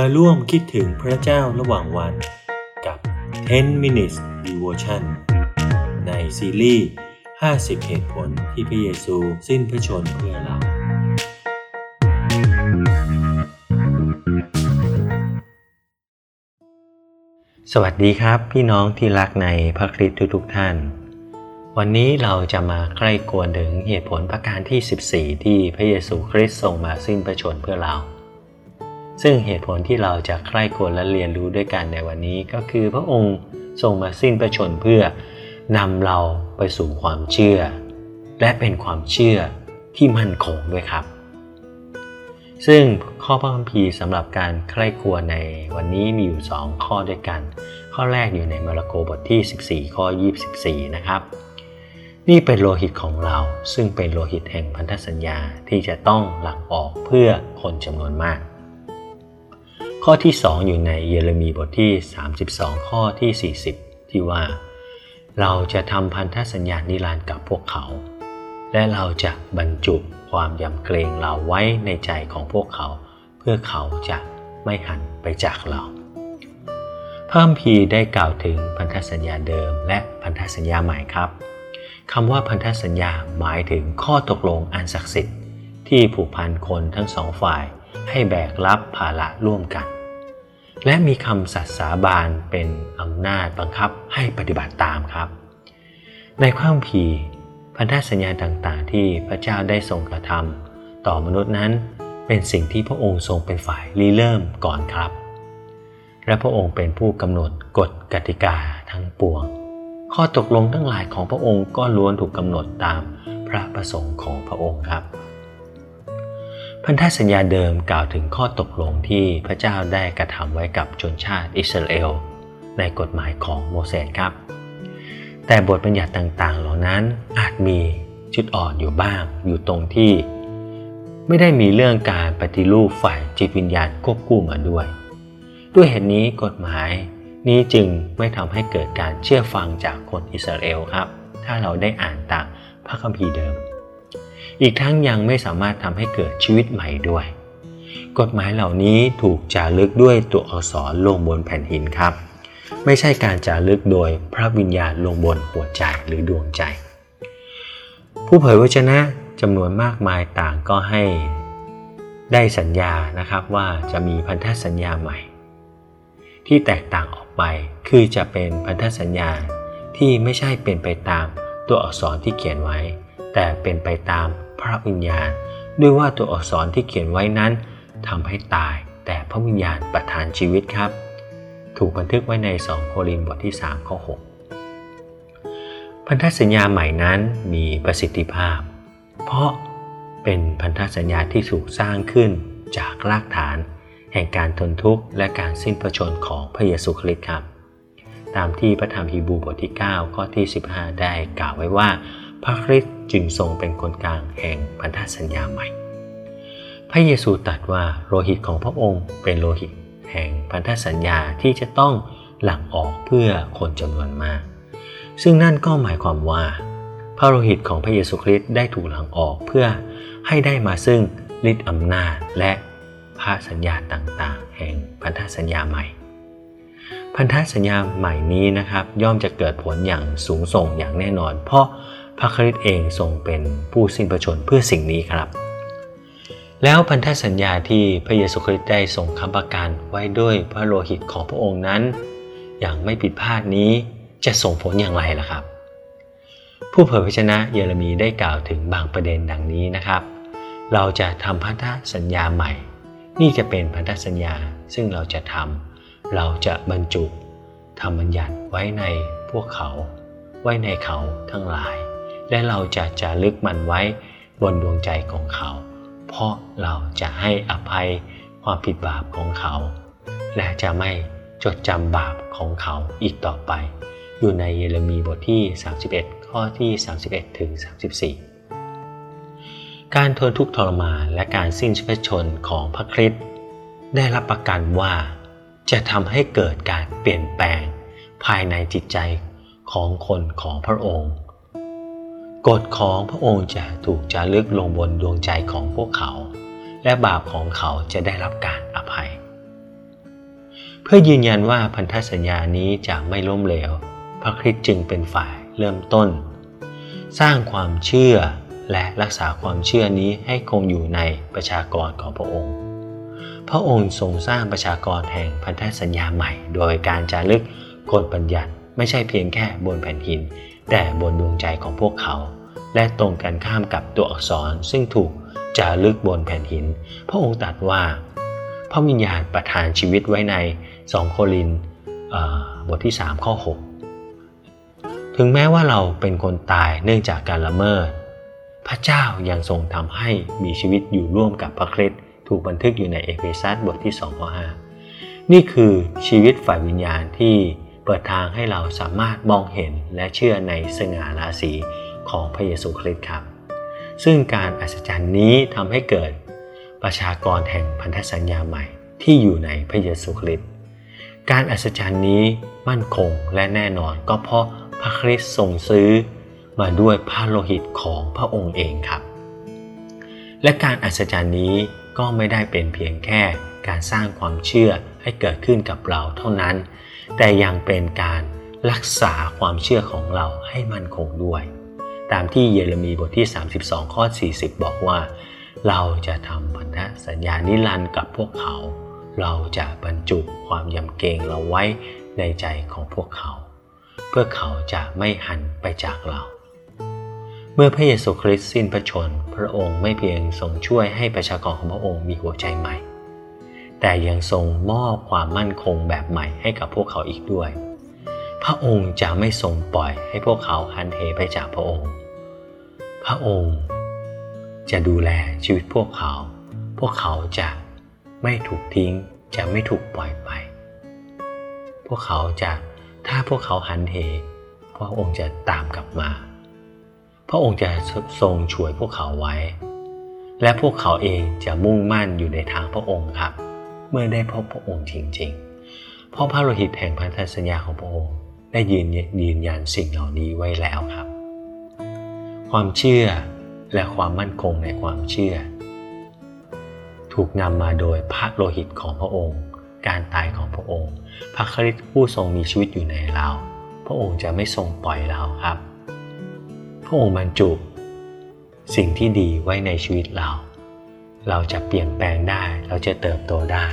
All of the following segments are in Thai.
มาร่วมคิดถึงพระเจ้าระหว่างวันกับ 10 minutes devotion ในซีรีส์ 50 เหตุผลที่พระเยซูสิ้นพระชนเพื่อเรา สวัสดีครับพี่น้องที่รักในพระคริสต์ทุกๆท่าน วันนี้เราจะมาใกล้กวนถึงเหตุผลประการที่ 14 ที่พระเยซูคริสต์ทรงมาสิ้นพระชนเพื่อเรา ซึ่งเหตุผลที่เราจะใกล้กวนและเรียนรู้ด้วยกันในวันนี้ ก็คือพระองค์ทรงมาสิ้นพระชนเพื่อนำเราไปสู่ความเชื่อ และเป็นความเชื่อที่มั่นคงด้วยครับ ซึ่งข้อพระคัมภีร์สำหรับการใคร่ครวญในวันนี้มีอยู่ 2 ข้อด้วยกัน ข้อแรกอยู่ในมาระโกบทที่ 14 ข้อ 24 นะครับ นี่เป็นโลหิตของเราซึ่งเป็นโลหิตแห่งพันธสัญญาที่จะต้องหลั่งออกเพื่อคนจำนวนมาก ข้อที่2อยู่ในเยเรมีบทที่ 32 ข้อที่ 40 ที่ว่า เราจะทำพันธสัญญานิรันดร์กับพวกเขา และเราจะบรรจุความยำเกรงเราไว้ในใจของพวกเขา เพื่อเขาจะไม่หันไปจากเราพระคัมภีร์ได้กล่าวถึงพันธสัญญาเดิม และพันธสัญญาใหม่ครับคำว่าพันธสัญญาหมายถึงข้อตกลงอันศักดิ์สิทธิ์ที่ผูกพันคนทั้งสองฝ่าย ให้แบกรับภาระร่วมกัน และมีคำสัตย์สาบานเป็นอำนาจบังคับให้ปฏิบัติตามครับ ในพระคัมภีพันธสัญญาต่างๆ ที่พระเจ้าได้ทรงกระทำต่อมนุษย์นั้นเป็นสิ่งที่พระองค์ทรงเป็นฝ่ายริเริ่มก่อนครับ และพระองค์เป็นผู้กำหนดกฎกติกาทั้งปวง ข้อตกลงทั้งหลายของพระองค์ก็ล้วนถูกกำหนดตามพระประสงค์ของพระองค์ครับ พันธสัญญาเดิมกล่าวถึงข้อตกลงที่พระเจ้าได้กระทำไว้กับชนชาติอิสราเอลในกฎหมายของโมเสสครับ แต่บทบัญญัติต่างๆ เหล่านั้นอาจมีจุดอ่อนอยู่บ้างอยู่ตรงที่ ไม่ได้มีเรื่องการปฏิรูปฝ่ายจิตวิญญาณควบคู่มาด้วย ด้วยเหตุนี้กฎหมายนี้จึงไม่ทำให้เกิดการเชื่อฟังจากคนอิสราเอลครับ ถ้าเราได้อ่านตามพระคัมภีร์เดิม อีกทั้งยังไม่สามารถทำให้เกิดชีวิตใหม่ด้วย กฎหมายเหล่านี้ถูกจารึกด้วยตัวอักษรลงบนแผ่นหินครับ ไม่ใช่การจารึกโดยพระวิญญาณลงบนหัวใจหรือดวงใจ ผู้เผยวจนะจำนวนมากมายต่างก็ให้ได้สัญญานะครับว่าจะมีพันธสัญญาใหม่ ที่แตกต่างออกไปคือจะเป็นพันธสัญญาที่ไม่ใช่เป็นไปตามตัวอักษรที่เขียนไว้ แต่เป็นไปตาม ระวิญญาณ ด้วยว่าตัวอักษรที่เขียนไว้นั้นทำให้ตายแต่พระวิญญาณประทานชีวิตครับ ถูกบันทึกไว้ใน 2 โครินธ์บทที่ 3 ข้อ 6 พันธสัญญาใหม่นั้นมีประสิทธิภาพ เพราะเป็นพันธสัญญาที่ถูกสร้างขึ้นจากรากฐาน แห่งการทนทุกข์และการสิ้นพระชนของพระเยซูคริสต์ครับ ตามที่พระธรรมฮีบรูบทที่ 9 ข้อที่ 15 ได้กล่าวไว้ว่า พระคริสต์ จึงทรงเป็นคนกลางแห่งพันธสัญญาใหม่ พระเยซูตรัสว่าโลหิตของพระองค์เป็นโลหิตแห่งพันธสัญญาที่จะต้องหลั่งออกเพื่อคนจำนวนมาก ซึ่งนั่นก็หมายความว่า พระโลหิตของพระเยซูคริสต์ได้ถูกหลั่งออกเพื่อให้ได้มาซึ่งฤทธิ์อำนาจและพระสัญญาต่างๆ แห่งพันธสัญญาใหม่ พันธสัญญาใหม่นี้นะครับ ย่อมจะเกิดผลอย่างสูงส่งอย่างแน่นอน เพราะ พระคริสต์เองทรงเป็นผู้สิ้นพระชนเพื่อสิ่งนี้ครับ แล้วพันธสัญญาที่พระเยซูคริสต์ได้ทรงค้ำประกันไว้ด้วยพระโลหิตของพระองค์นั้น อย่างไม่ผิดพลาดนี้จะส่งผลอย่างไรล่ะครับ ผู้เผยพระชนะเยเรมีได้กล่าวถึงบางประเด็นดังนี้นะครับ เราจะทำพันธสัญญาใหม่ นี่จะเป็นพันธสัญญาซึ่งเราจะทำเราจะบรรจุทำบัญญัติไว้ในพวกเขา ไว้ในเขาทั้งหลาย และเราจะจารึกมันไว้บนดวงใจของเขา เพราะเราจะให้อภัยความผิดบาปของเขา และจะไม่จดจำบาปของเขาอีกต่อไป อยู่ในเยเรมีบทที่ 31 ข้อที่ 31 ถึง 34 การทนทุกข์ทรมานและการสิ้นชีวิตชนของพระคริสต์ได้รับประกันว่า จะทำให้เกิดการเปลี่ยนแปลงภายในจิตใจของคนของพระองค์ กฎของพระองค์จะถูกจารึกลงบนดวงใจของพวกเขา และบาปของเขาจะได้รับการอภัย เพื่อยืนยันว่าพันธสัญญานี้จะไม่ล้มเหลว พระคริสต์จึงเป็นฝ่ายเริ่มต้น สร้างความเชื่อและรักษาความเชื่อนี้ให้คงอยู่ในประชากรของพระองค์ พระองค์ทรงสร้างประชากรแห่งพันธสัญญาใหม่ โดยการจารึกกฎบัญญัติ ไม่ใช่เพียงแค่บนแผ่นหิน แต่บนดวงใจของพวกเขา และตรงกันข้ามกับตัวอักษรซึ่งถูกจารึกบนแผ่นหิน พระองค์ตรัสว่า พระวิญญาณประทานชีวิตไว้ใน2โครินบทที่ 3 ข้อ 6 ถึงแม้ว่าเราเป็นคนตายเนื่องจากการละเมิด พระเจ้ายังทรงทำให้มีชีวิตอยู่ร่วมกับพระคริสต์ถูกบันทึกอยู่ในเอเฟซัสบทที่2ข้อ5นี่คือชีวิตฝ่ายวิญญาณที่ เปิดทางให้เราสามารถมองเห็นและเชื่อในสง่าราศีของพระเยซูคริสต์ครับ ซึ่งการอัศจรรย์นี้ทำให้เกิดประชากรแห่งพันธสัญญาใหม่ที่อยู่ในพระเยซูคริสต์การอัศจรรย์นี้มั่นคงและแน่นอนก็เพราะพระคริสต์ทรงซื้อมาด้วยพระโลหิตของพระองค์เองครับ และการอัศจรรย์นี้ก็ไม่ได้เป็นเพียงแค่การสร้างความเชื่อให้เกิดขึ้นกับเราเท่านั้น แต่ยังเป็นการรักษาความเชื่อของเราให้มั่นคงด้วย ตามที่เยเรมีบทที่ 32 ข้อ 40 บอกว่า เราจะทำพันธสัญญานิรันดร์กับพวกเขา เราจะบรรจุความยำเกรงเราไว้ในใจของพวกเขา เพื่อเขาจะไม่หันไปจากเรา เมื่อพระเยซูคริสต์สิ้นพระชน พระองค์ไม่เพียงทรงช่วยให้ประชากรของพระองค์มีหัวใจใหม่ แต่ยังทรงมอบความมั่นคงแบบใหม่ให้กับพวกเขาอีกด้วย พระองค์จะไม่ทรงปล่อยให้พวกเขาหันเหไปจากพระองค์ พระองค์จะดูแลชีวิตพวกเขา พวกเขาจะไม่ถูกทิ้ง จะไม่ถูกปล่อยไป พวกเขาจะถ้าพวกเขาหันเหพระองค์จะตามกลับมา พระองค์จะทรงช่วยพวกเขาไว้ และพวกเขาเองจะมุ่งมั่นอยู่ในทางพระองค์ครับ เมื่อได้พบพระองค์จริงๆ เพราะพระโลหิตแห่งพันธสัญญาของพระองค์ได้ยืนยืนยันสิ่งเหล่านี้ไว้แล้วครับ ความเชื่อและความมั่นคงในความเชื่อ ถูกนำมาโดยพระโลหิตของพระองค์ การตายของพระองค์ พระคริสต์ผู้ทรงมีชีวิตอยู่ในเรา พระองค์จะไม่ทรงปล่อยเราครับ พระองค์บรรจุ สิ่งที่ดีไว้ในชีวิตเรา เราจะเปลี่ยนแปลงได้ เราจะเติบโตได้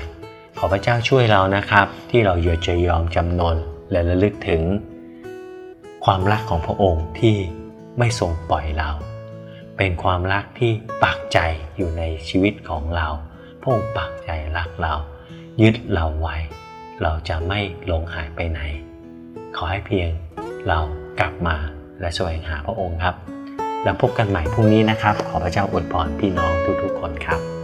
ขอพระเจ้าช่วยเรานะครับ ที่เราอยากจะยอมจำนนและระลึกถึง ความรักของพระองค์ที่ไม่ทรงปล่อยเรา เป็นความรักที่ปักใจอยู่ในชีวิตของเรา พระองค์ปักใจรักเรา ยึดเราไว้ เราจะไม่หลงหายไปไหน ขอให้เพียงเรากลับมาและแสวงหาพระองค์ครับ แล้วพบกันใหม่พรุ่งนี้นะครับ ขอพระเจ้าอวยพรพี่น้อง คนครับ